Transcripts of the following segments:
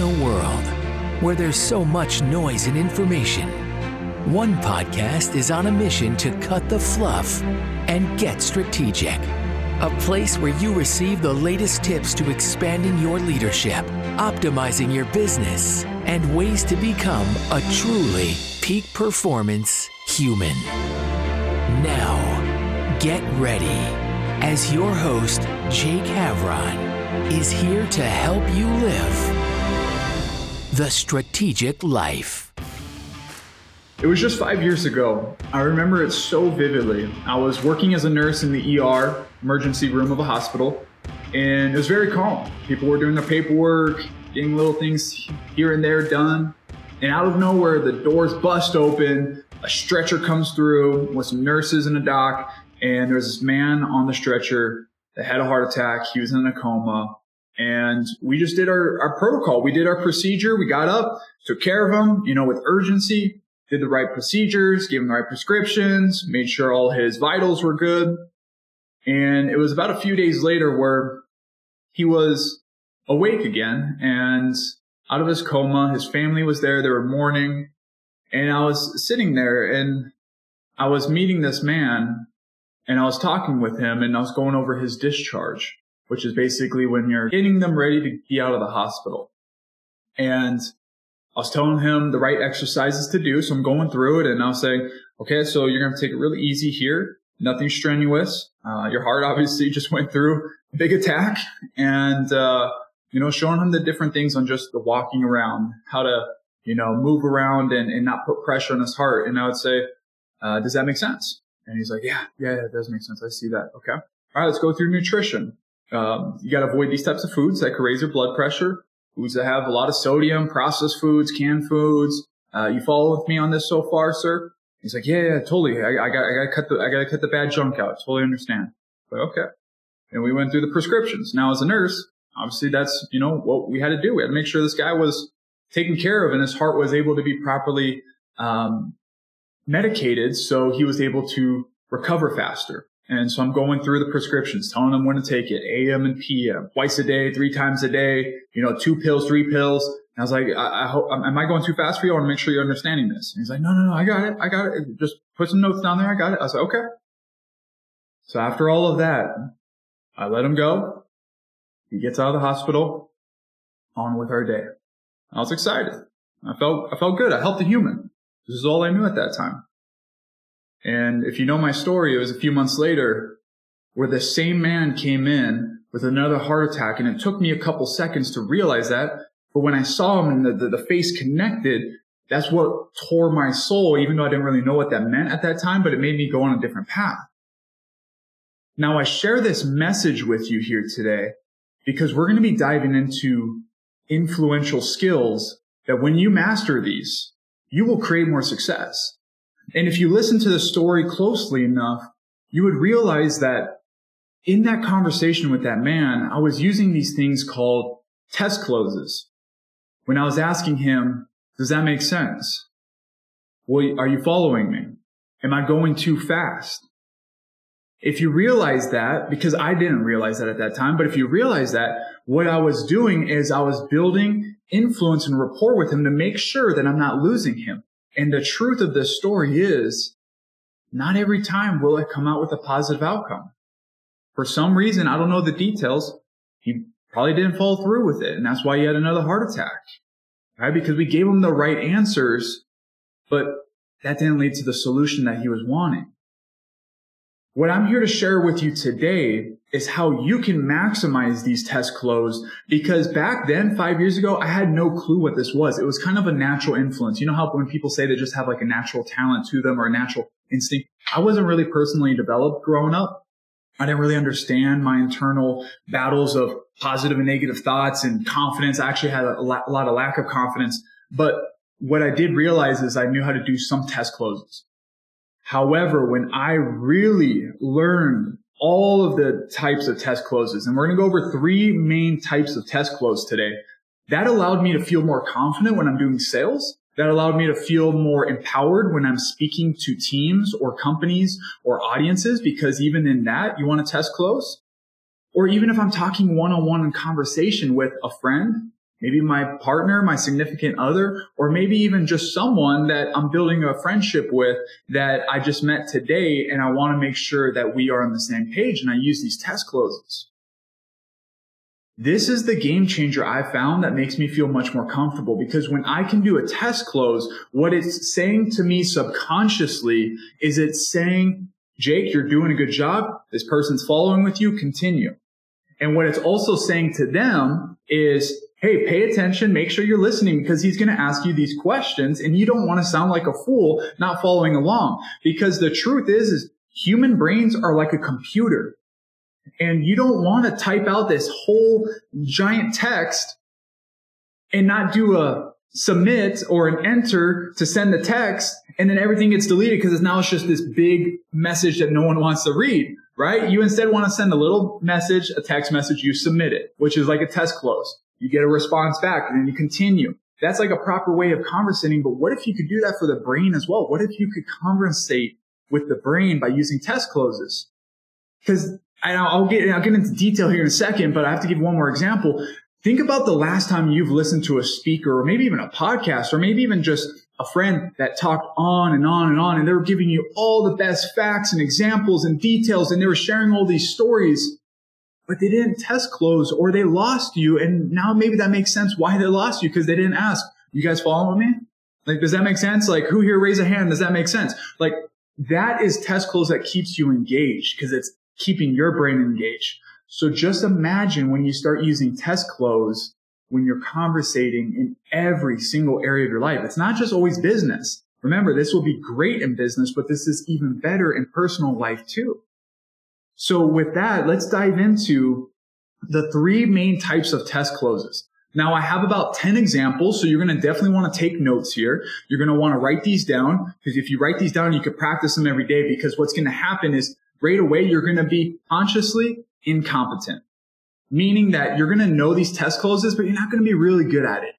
A world where there's so much noise and information, one podcast is on a mission to cut the fluff and get strategic. A place where you receive the latest tips to expanding your leadership, optimizing your business, and ways to become a truly peak performance human. Now, get ready as your host, Jake Havron, is here to help you live the strategic life. It was just five years ago. I remember it so vividly. I was working as a nurse in the ER, emergency room of a hospital, and it was very calm. People were doing their paperwork, getting little things here and there done. And out of nowhere, the doors bust open, a stretcher comes through with some nurses and a doc, and there's this man on the stretcher that had a heart attack. He was in a coma. And we just did our, our protocol. We did our procedure. We got up, took care of him, you know, with urgency, did the right procedures, gave him the right prescriptions, made sure all his vitals were good. And it was about a few days later where he was awake again and out of his coma. His family was there. They were mourning. And I was sitting there and I was meeting this man and I was talking with him and I was going over his discharge, which is basically when you're getting them ready to be out of the hospital. And I was telling him the right exercises to do. So I'm going through it and I'll say, okay, so you're going to take it really easy here. Nothing strenuous. Uh, your heart obviously just went through a big attack and, uh, you know, showing him the different things on just the walking around, how to, you know, move around and, and not put pressure on his heart. And I would say, uh, does that make sense? And he's like, yeah, yeah, it does make sense. I see that. Okay. All right. Let's go through nutrition. Um, you got to avoid these types of foods that could raise your blood pressure. Foods that have a lot of sodium, processed foods, canned foods. Uh, you follow with me on this so far, sir? He's like, yeah, yeah, totally. I, I got, I got to cut the, I got to cut the bad junk out. Totally understand. But okay. And we went through the prescriptions. Now, as a nurse, obviously that's, you know, what we had to do. We had to make sure this guy was taken care of and his heart was able to be properly, um, medicated so he was able to recover faster. And so I'm going through the prescriptions, telling them when to take it, AM and PM, twice a day, three times a day, you know, two pills, three pills. And I was like, I, I hope, am I going too fast for you? I want to make sure you're understanding this. And he's like, no, no, no, I got it. I got it. Just put some notes down there. I got it. I was like, okay. So after all of that, I let him go. He gets out of the hospital on with our day. I was excited. I felt, I felt good. I helped a human. This is all I knew at that time. And if you know my story, it was a few months later where the same man came in with another heart attack. And it took me a couple seconds to realize that. But when I saw him and the, the, the face connected, that's what tore my soul, even though I didn't really know what that meant at that time, but it made me go on a different path. Now I share this message with you here today because we're going to be diving into influential skills that when you master these, you will create more success. And if you listen to the story closely enough, you would realize that in that conversation with that man, I was using these things called test closes. When I was asking him, does that make sense? Well, are you following me? Am I going too fast? If you realize that, because I didn't realize that at that time, but if you realize that, what I was doing is I was building influence and rapport with him to make sure that I'm not losing him. And the truth of this story is not every time will it come out with a positive outcome. For some reason, I don't know the details. He probably didn't follow through with it. And that's why he had another heart attack, right? Because we gave him the right answers, but that didn't lead to the solution that he was wanting. What I'm here to share with you today is how you can maximize these test close because back then, five years ago, I had no clue what this was. It was kind of a natural influence. You know how when people say they just have like a natural talent to them or a natural instinct? I wasn't really personally developed growing up. I didn't really understand my internal battles of positive and negative thoughts and confidence. I actually had a lot of lack of confidence, but what I did realize is I knew how to do some test closes. However, when I really learned all of the types of test closes. And we're going to go over three main types of test close today. That allowed me to feel more confident when I'm doing sales. That allowed me to feel more empowered when I'm speaking to teams or companies or audiences, because even in that, you want to test close. Or even if I'm talking one on one in conversation with a friend, maybe my partner, my significant other, or maybe even just someone that I'm building a friendship with that I just met today. And I want to make sure that we are on the same page. And I use these test closes. This is the game changer I found that makes me feel much more comfortable because when I can do a test close, what it's saying to me subconsciously is it's saying, Jake, you're doing a good job. This person's following with you. Continue. And what it's also saying to them is, Hey, pay attention. Make sure you're listening because he's going to ask you these questions and you don't want to sound like a fool not following along because the truth is, is human brains are like a computer and you don't want to type out this whole giant text and not do a submit or an enter to send the text and then everything gets deleted because now it's just this big message that no one wants to read right? You instead want to send a little message, a text message, you submit it, which is like a test close. You get a response back and then you continue. That's like a proper way of conversating. But what if you could do that for the brain as well? What if you could conversate with the brain by using test closes? Because I'll get, I'll get into detail here in a second, but I have to give one more example. Think about the last time you've listened to a speaker or maybe even a podcast or maybe even just a friend that talked on and on and on and they were giving you all the best facts and examples and details and they were sharing all these stories, but they didn't test close or they lost you. And now maybe that makes sense why they lost you because they didn't ask, you guys following me? Like, does that make sense? Like, who here raise a hand? Does that make sense? Like, that is test close that keeps you engaged because it's keeping your brain engaged. So just imagine when you start using test close when you're conversating in every single area of your life. It's not just always business. Remember, this will be great in business, but this is even better in personal life too. So with that, let's dive into the three main types of test closes. Now I have about 10 examples, so you're going to definitely want to take notes here. You're going to want to write these down because if you write these down, you could practice them every day because what's going to happen is right away, you're going to be consciously incompetent meaning that you're going to know these test closes, but you're not going to be really good at it.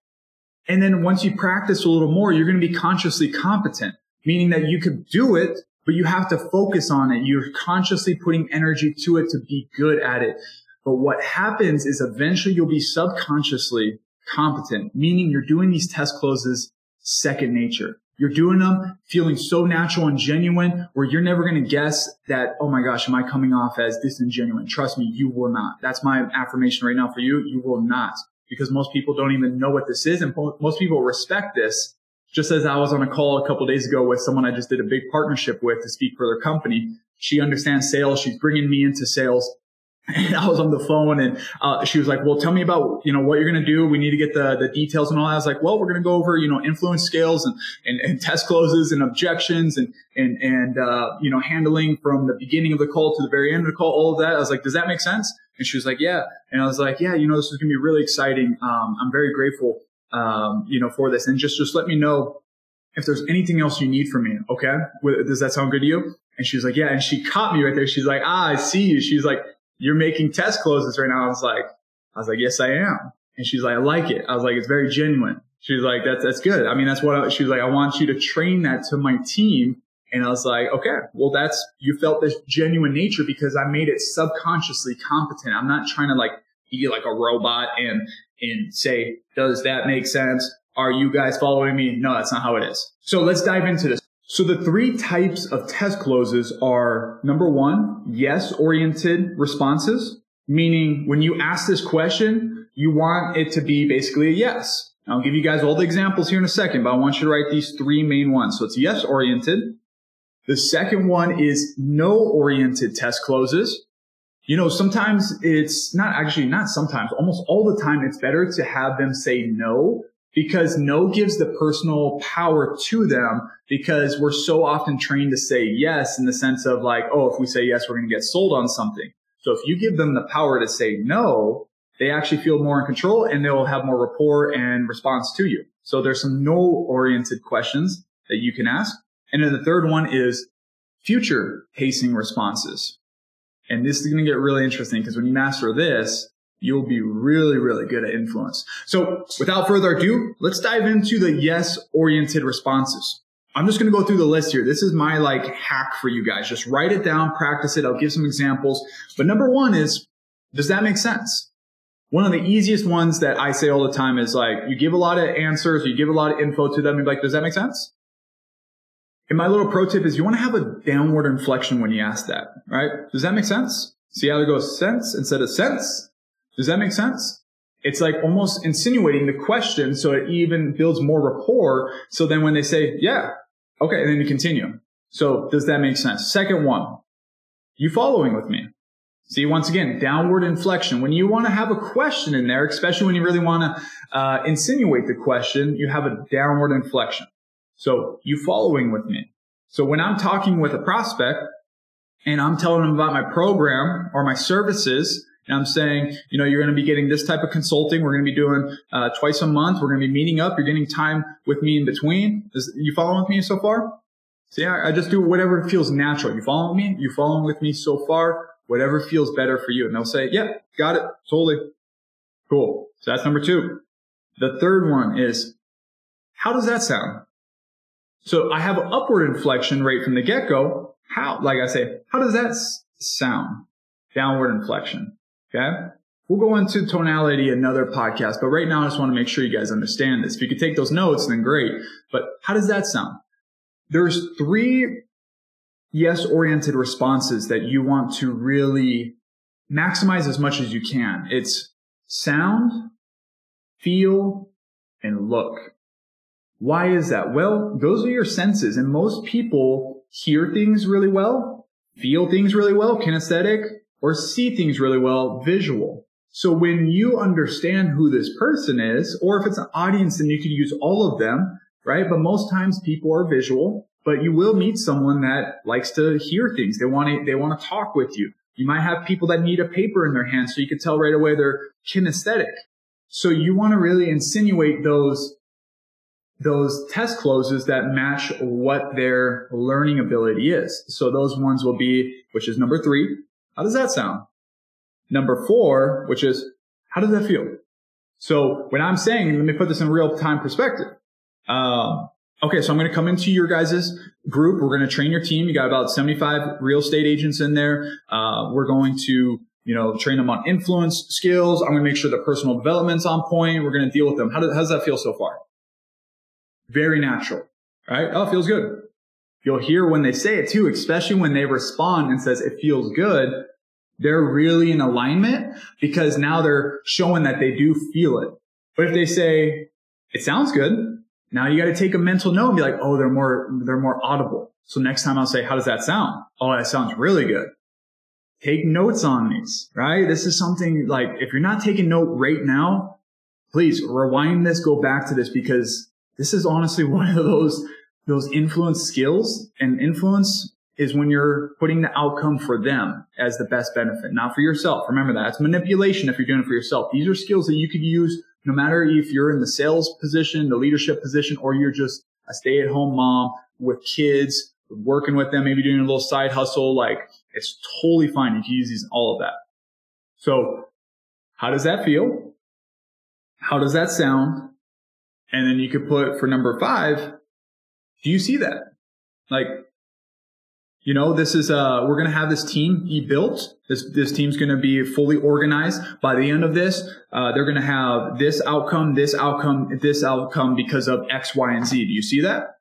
And then once you practice a little more, you're going to be consciously competent, meaning that you could do it, but you have to focus on it. You're consciously putting energy to it to be good at it. But what happens is eventually you'll be subconsciously competent, meaning you're doing these test closes second nature. You're doing them feeling so natural and genuine where you're never going to guess that, oh my gosh, am I coming off as disingenuine? Trust me, you will not. That's my affirmation right now for you. You will not because most people don't even know what this is. And most people respect this. Just as I was on a call a couple days ago with someone I just did a big partnership with to speak for their company. She understands sales. She's bringing me into sales and I was on the phone and uh, she was like, well, tell me about, you know, what you're going to do. We need to get the, the details and all that. I was like, well, we're going to go over, you know, influence scales and, and, and test closes and objections and, and, and, uh, you know, handling from the beginning of the call to the very end of the call, all of that. I was like, does that make sense? And she was like, yeah. And I was like, yeah, you know, this is going to be really exciting. Um, I'm very grateful, um, you know, for this and just, just let me know if there's anything else you need from me. Okay. Does that sound good to you? And she's like, yeah. And she caught me right there. She's like, ah, I see you. She's like, you're making test closes right now. I was like, I was like, yes, I am. And she's like, I like it. I was like, it's very genuine. She's like, that's, that's good. I mean, that's what I, she was like, I want you to train that to my team. And I was like, okay, well, that's, you felt this genuine nature because I made it subconsciously competent. I'm not trying to like be like a robot and, and say, does that make sense? Are you guys following me? No, that's not how it is. So let's dive into this. So the three types of test closes are number one, yes oriented responses, meaning when you ask this question, you want it to be basically a yes. I'll give you guys all the examples here in a second, but I want you to write these three main ones. So it's yes oriented. The second one is no oriented test closes. You know, sometimes it's not actually not sometimes, almost all the time, it's better to have them say no because no gives the personal power to them because we're so often trained to say yes in the sense of like, oh, if we say yes, we're going to get sold on something. So if you give them the power to say no, they actually feel more in control and they'll have more rapport and response to you. So there's some no oriented questions that you can ask. And then the third one is future pacing responses. And this is going to get really interesting because when you master this, you'll be really, really good at influence. So without further ado, let's dive into the yes oriented responses. I'm just going to go through the list here. This is my like hack for you guys. Just write it down, practice it. I'll give some examples. But number one is, does that make sense? One of the easiest ones that I say all the time is like, you give a lot of answers, you give a lot of info to them, and like, does that make sense? And my little pro tip is you want to have a downward inflection when you ask that, right? Does that make sense? See how it goes sense instead of sense? Does that make sense? It's like almost insinuating the question so it even builds more rapport. So then when they say, yeah, okay, and then you continue. So does that make sense? Second one, you following with me? See, once again, downward inflection. When you want to have a question in there, especially when you really want to uh, insinuate the question, you have a downward inflection. So you following with me. So when I'm talking with a prospect and I'm telling them about my program or my services, and I'm saying, you know, you're going to be getting this type of consulting. We're going to be doing uh, twice a month. We're going to be meeting up. You're getting time with me in between. Is, you following with me so far? See, I, I just do whatever feels natural. You following me? You following with me so far? Whatever feels better for you. And they'll say, yeah, got it. Totally. Cool. So that's number two. The third one is, how does that sound? So I have upward inflection right from the get go. How, like I say, how does that sound? Downward inflection. Okay. We'll go into tonality another podcast, but right now I just want to make sure you guys understand this. If you could take those notes, then great. But how does that sound? There's three yes oriented responses that you want to really maximize as much as you can. It's sound, feel, and look. Why is that? Well, those are your senses and most people hear things really well, feel things really well, kinesthetic, or see things really well, visual. So when you understand who this person is, or if it's an audience, then you can use all of them, right? But most times people are visual, but you will meet someone that likes to hear things. They want to, they want to talk with you. You might have people that need a paper in their hand, so you can tell right away they're kinesthetic. So you want to really insinuate those, those test closes that match what their learning ability is. So those ones will be, which is number three. How does that sound? Number four, which is, how does that feel? So when I'm saying, let me put this in real time perspective. Um, okay, so I'm going to come into your guys' group. We're going to train your team. You got about 75 real estate agents in there. Uh, we're going to, you know, train them on influence skills. I'm going to make sure the personal development's on point. We're going to deal with them. How, does, how does that feel so far? Very natural, right? Oh, feels good. You'll hear when they say it too, especially when they respond and says it feels good. They're really in alignment because now they're showing that they do feel it. But if they say it sounds good, now you got to take a mental note and be like, oh, they're more, they're more audible. So next time I'll say, how does that sound? Oh, that sounds really good. Take notes on these, right? This is something like, if you're not taking note right now, please rewind this, go back to this because this is honestly one of those those influence skills and influence is when you're putting the outcome for them as the best benefit, not for yourself. Remember that. It's manipulation if you're doing it for yourself. These are skills that you could use no matter if you're in the sales position, the leadership position, or you're just a stay at home mom with kids, working with them, maybe doing a little side hustle. Like it's totally fine. You can use these, all of that. So how does that feel? How does that sound? And then you could put for number five, do you see that? Like, you know, this is, uh, we're to have this team be built. This, this team's to be fully organized. By the end of this, uh, they're to have this outcome, this outcome, this outcome because of X, Y, and Z. Do you see that?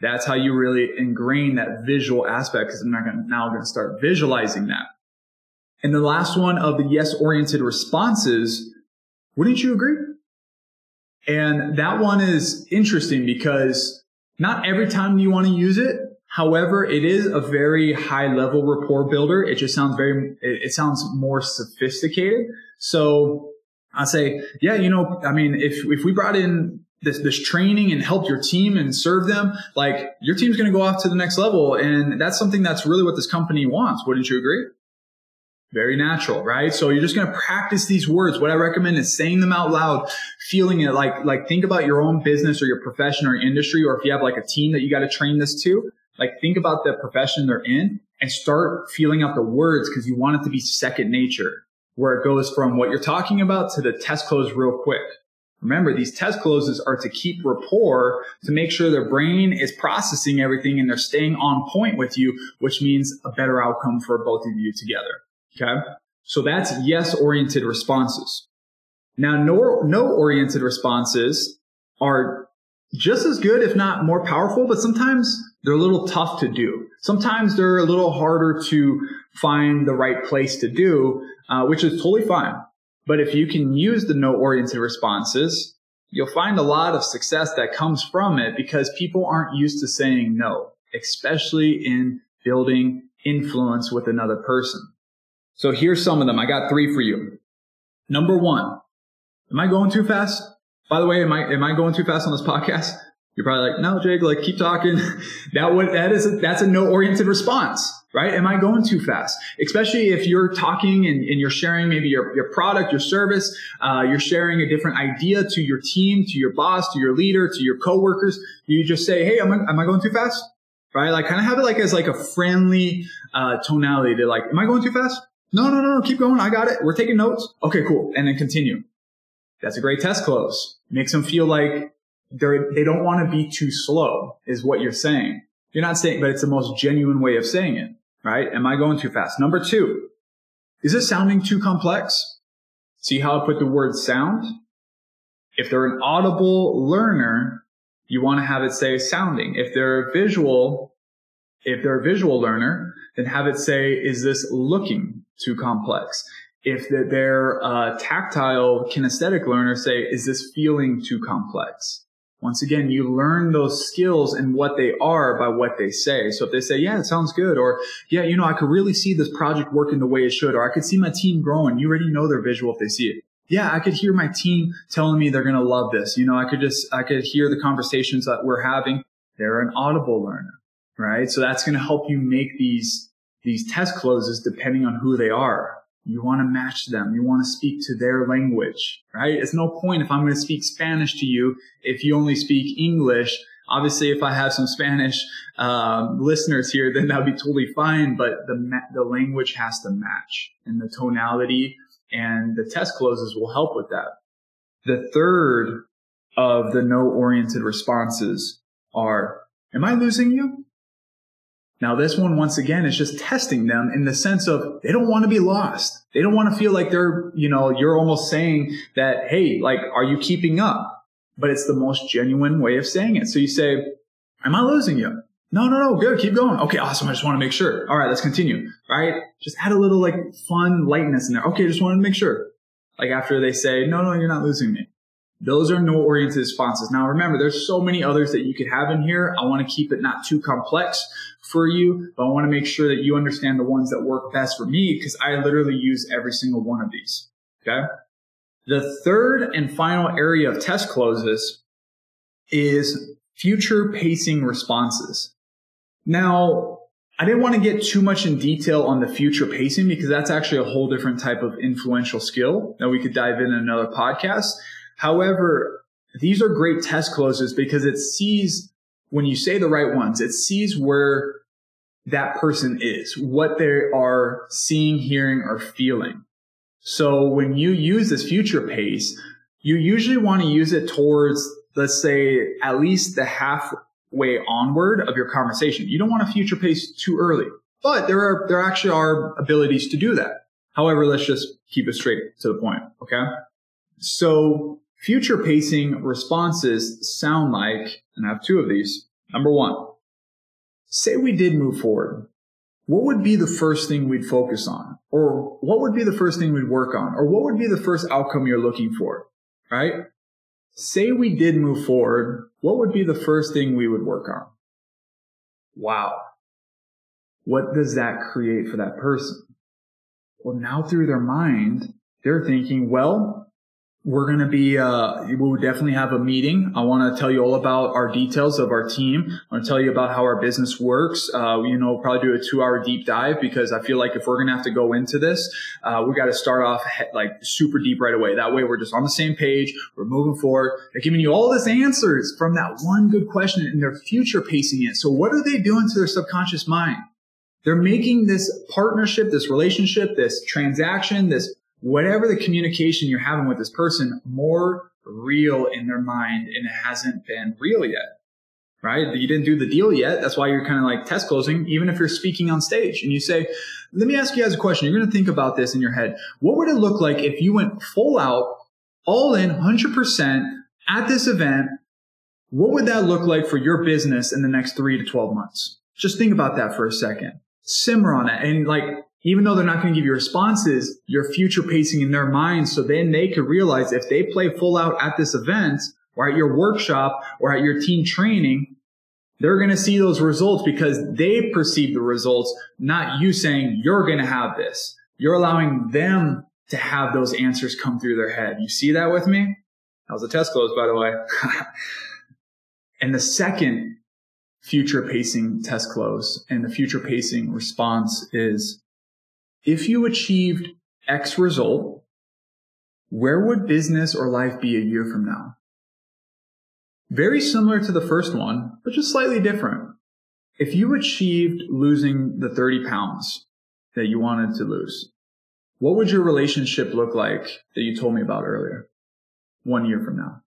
That's how you really ingrain that visual aspect because I'm not to, now to start visualizing that. And the last one of the yes oriented responses, wouldn't you agree? And that one is interesting because not every time you want to use it. However, it is a very high level rapport builder. It just sounds very, it, sounds more sophisticated. So I say, yeah, you know, I mean, if, if we brought in this, this training and help your team and serve them, like your team's going to go off to the next level. And that's something that's really what this company wants. Wouldn't you agree? Very natural, right? So you're just going to practice these words. What I recommend is saying them out loud, feeling it like, like think about your own business or your profession or industry, or if you have like a team that you got to train this to, like think about the profession they're in and start feeling out the words because you want it to be second nature where it goes from what you're talking about to the test close real quick. Remember, these test closes are to keep rapport to make sure their brain is processing everything and they're staying on point with you, which means a better outcome for both of you together. Okay. So that's yes oriented responses. Now, no, no oriented responses are just as good, if not more powerful, but sometimes they're a little tough to do. Sometimes they're a little harder to find the right place to do, uh, which is totally fine. But if you can use the no oriented responses, you'll find a lot of success that comes from it because people aren't used to saying no, especially in building influence with another person. So here's some of them. I got three for you. Number one, am I going too fast? By the way, am I, am I going too fast on this podcast? You're probably like, no, Jake, like keep talking. that would, that is, a, that's a no oriented response, right? Am I going too fast? Especially if you're talking and, and you're sharing maybe your, your product, your service, uh, you're sharing a different idea to your team, to your boss, to your leader, to your coworkers. You just say, Hey, am I, am I going too fast? Right? Like kind of have it like as like a friendly, uh, tonality to like, am I going too fast? No, no, no, no, keep going. I got it. We're taking notes. Okay, cool. And then continue. That's a great test close. Makes them feel like they're, they don't want to be too slow is what you're saying. You're not saying, but it's the most genuine way of saying it, right? Am I going too fast? Number two, is it sounding too complex? See how I put the word sound? If they're an audible learner, you want to have it say sounding. If they're a visual, if they're a visual learner, then have it say, is this looking too complex? If they're a uh, tactile kinesthetic learner, say, is this feeling too complex? Once again, you learn those skills and what they are by what they say. So if they say, yeah, it sounds good, or yeah, you know, I could really see this project working the way it should, or I could see my team growing. You already know they're visual if they see it. Yeah, I could hear my team telling me they're going to love this. You know, I could just, I could hear the conversations that we're having. They're an audible learner, right? So that's going to help you make these, these test closes depending on who they are. You want to match them. You want to speak to their language, right? It's no point if I'm going to speak Spanish to you if you only speak English. Obviously, if I have some Spanish um, listeners here, then that'd be totally fine. But the ma- the language has to match, and the tonality and the test closes will help with that. The third of the no oriented responses are: Am I losing you? Now this one, once again, is just testing them in the sense of they don't want to be lost. They don't want to feel like they're, you know, you're almost saying that, Hey, like, are you keeping up? But it's the most genuine way of saying it. So you say, am I losing you? No, no, no. Good. Keep going. Okay. Awesome. I just want to make sure. All right. Let's continue. Right. Just add a little like fun lightness in there. Okay. Just wanted to make sure. Like after they say, no, no, you're not losing me. Those are no oriented responses. Now remember, there's so many others that you could have in here. I want to keep it not too complex for you, but I want to make sure that you understand the ones that work best for me because I literally use every single one of these. Okay. The third and final area of test closes is future pacing responses. Now, I didn't want to get too much in detail on the future pacing because that's actually a whole different type of influential skill that we could dive in, in another podcast. However, these are great test closes because it sees when you say the right ones, it sees where that person is, what they are seeing, hearing, or feeling. So when you use this future pace, you usually want to use it towards, let's say, at least the halfway onward of your conversation. You don't want to future pace too early, but there are, there actually are abilities to do that. However, let's just keep it straight to the point. Okay. So Future pacing responses sound like, and I have two of these. Number one, say we did move forward. What would be the first thing we'd focus on? Or what would be the first thing we'd work on? Or what would be the first outcome you're looking for? Right? Say we did move forward. What would be the first thing we would work on? Wow. What does that create for that person? Well, now through their mind, they're thinking, well, we're going to be, uh, we will definitely have a meeting. I want to tell you all about our details of our team. I want to tell you about how our business works. Uh, you know, probably do a two hour deep dive because I feel like if we're going to have to go into this, uh, we got to start off like super deep right away. That way we're just on the same page. We're moving forward. They're giving you all this answers from that one good question and they're future pacing it. So what are they doing to their subconscious mind? They're making this partnership, this relationship, this transaction, this whatever the communication you're having with this person more real in their mind and it hasn't been real yet. right? You didn't do the deal yet. That's why you're kind of like test closing, even if you're speaking on stage and you say, let me ask you guys a question. You're going to think about this in your head. What would it look like if you went full out, all in, 100% at this event? What would that look like for your business in the next three to 12 months? Just think about that for a second. Simmer on it. And like, even though they're not going to give you responses, you're future pacing in their minds. So then they could realize if they play full out at this event or at your workshop or at your team training, they're going to see those results because they perceive the results, not you saying you're going to have this. You're allowing them to have those answers come through their head. You see that with me? That was a test close, by the way. and the second future pacing test close and the future pacing response is if you achieved X result, where would business or life be a year from now? Very similar to the first one, but just slightly different. If you achieved losing the 30 pounds that you wanted to lose, what would your relationship look like that you told me about earlier one year from now?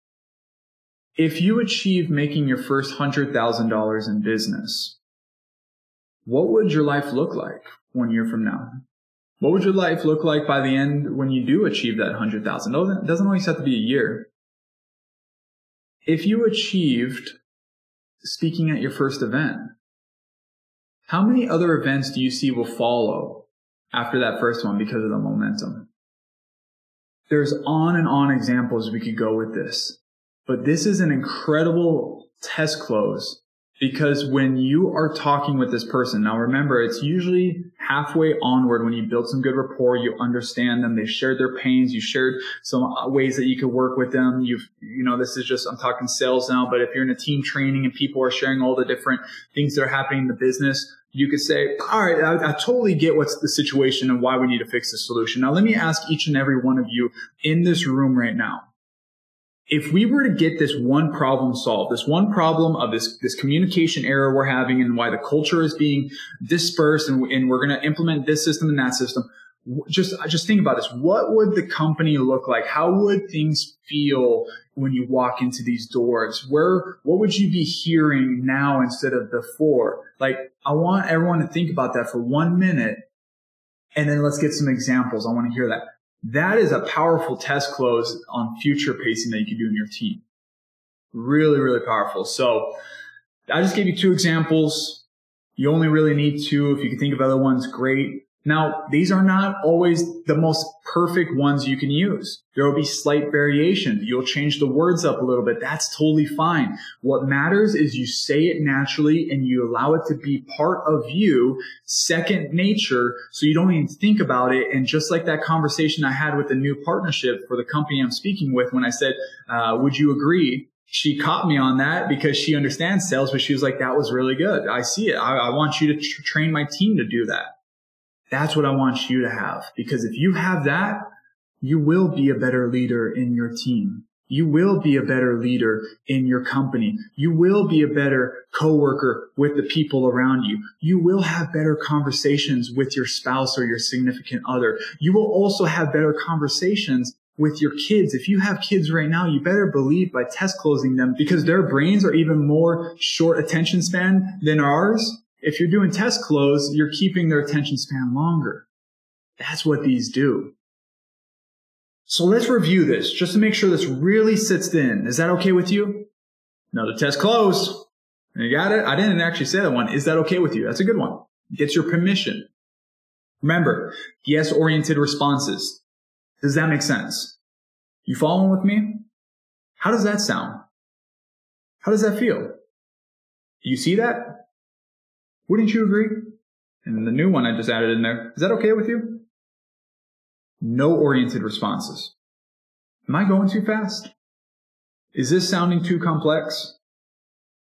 If you achieved making your first $100,000 in business, what would your life look like one year from now? What would your life look like by the end when you do achieve that 100,000? No, it doesn't always have to be a year. If you achieved speaking at your first event, how many other events do you see will follow after that first one because of the momentum? There's on and on examples we could go with this, but this is an incredible test close because when you are talking with this person, now remember, it's usually halfway onward when you build some good rapport, you understand them, they shared their pains, you shared some uh, ways that you could work with them. You've, you know, this is just, I'm talking sales now, but if you're in a team training and people are sharing all the different things that are happening in the business, you could say, all right, I, I, totally get what's the situation and why we need to fix the solution. Now let me ask each and every one of you in this room right now if we were to get this one problem solved, this one problem of this, this communication error we're having and why the culture is being dispersed and, and we're going to implement this system and that system, just, just think about this. What would the company look like? How would things feel when you walk into these doors? Where, what would you be hearing now instead of before? Like, I want everyone to think about that for one minute and then let's get some examples. I want to hear that. That is a powerful test close on future pacing that you can do in your team. Really, really powerful. So I just gave you two examples. You only really need two. If you can think of other ones, great. Now, these are not always the most perfect ones you can use. There will be slight variation. You'll change the words up a little bit. That's totally fine. What matters is you say it naturally and you allow it to be part of you, second nature, so you don't even think about it. And just like that conversation I had with the new partnership for the company I'm speaking with when I said, uh, would you agree? She caught me on that because she understands sales, but she was like, that was really good. I see it. I, I want you to tr- train my team to do that. That's what I want you to have. Because if you have that, you will be a better leader in your team. You will be a better leader in your company. You will be a better coworker with the people around you. You will have better conversations with your spouse or your significant other. You will also have better conversations with your kids. If you have kids right now, you better believe by test closing them because their brains are even more short attention span than ours. If you're doing test close, you're keeping their attention span longer. That's what these do. So let's review this just to make sure this really sits in. Is that okay with you? Another test close. You got it? I didn't actually say that one. Is that okay with you? That's a good one. Gets your permission. Remember, yes oriented responses. Does that make sense? You following with me? How does that sound? How does that feel? You see that? Wouldn't you agree? And the new one I just added in there, is that okay with you? No oriented responses. Am I going too fast? Is this sounding too complex?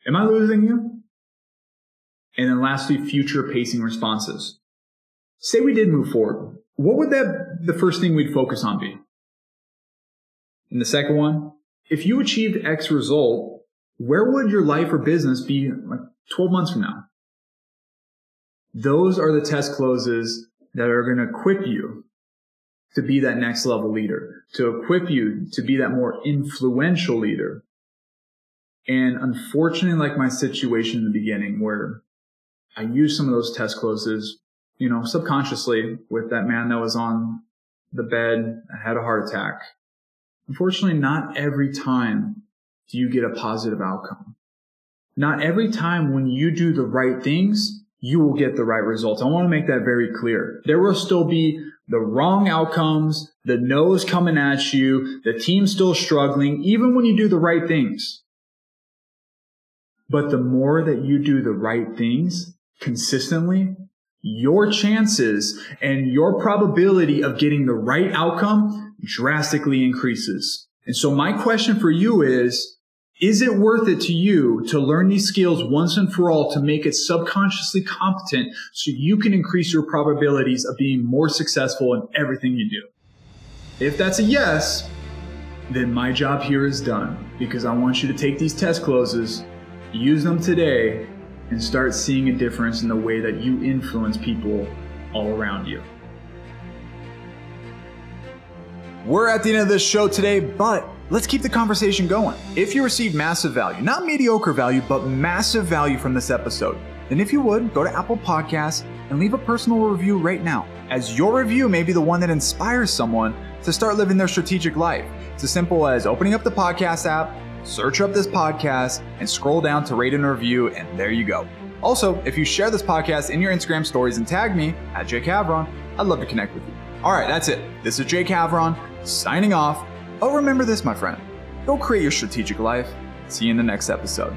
Am I losing you? And then lastly, future pacing responses. Say we did move forward. What would that, the first thing we'd focus on be? And the second one, if you achieved X result, where would your life or business be like 12 months from now? Those are the test closes that are going to equip you to be that next level leader, to equip you to be that more influential leader. And unfortunately, like my situation in the beginning where I used some of those test closes, you know, subconsciously with that man that was on the bed, I had a heart attack. Unfortunately, not every time do you get a positive outcome. Not every time when you do the right things, you will get the right results. I want to make that very clear. There will still be the wrong outcomes, the no's coming at you, the team's still struggling, even when you do the right things. But the more that you do the right things consistently, your chances and your probability of getting the right outcome drastically increases. And so my question for you is, is it worth it to you to learn these skills once and for all to make it subconsciously competent so you can increase your probabilities of being more successful in everything you do? If that's a yes, then my job here is done because I want you to take these test closes, use them today, and start seeing a difference in the way that you influence people all around you. We're at the end of this show today, but let's keep the conversation going. If you received massive value, not mediocre value, but massive value from this episode, then if you would, go to Apple Podcasts and leave a personal review right now, as your review may be the one that inspires someone to start living their strategic life. It's as simple as opening up the podcast app, search up this podcast, and scroll down to rate and review, and there you go. Also, if you share this podcast in your Instagram stories and tag me at Jake Havron, I'd love to connect with you. All right, that's it. This is Jake Havron signing off. Oh, remember this, my friend. Go create your strategic life. See you in the next episode.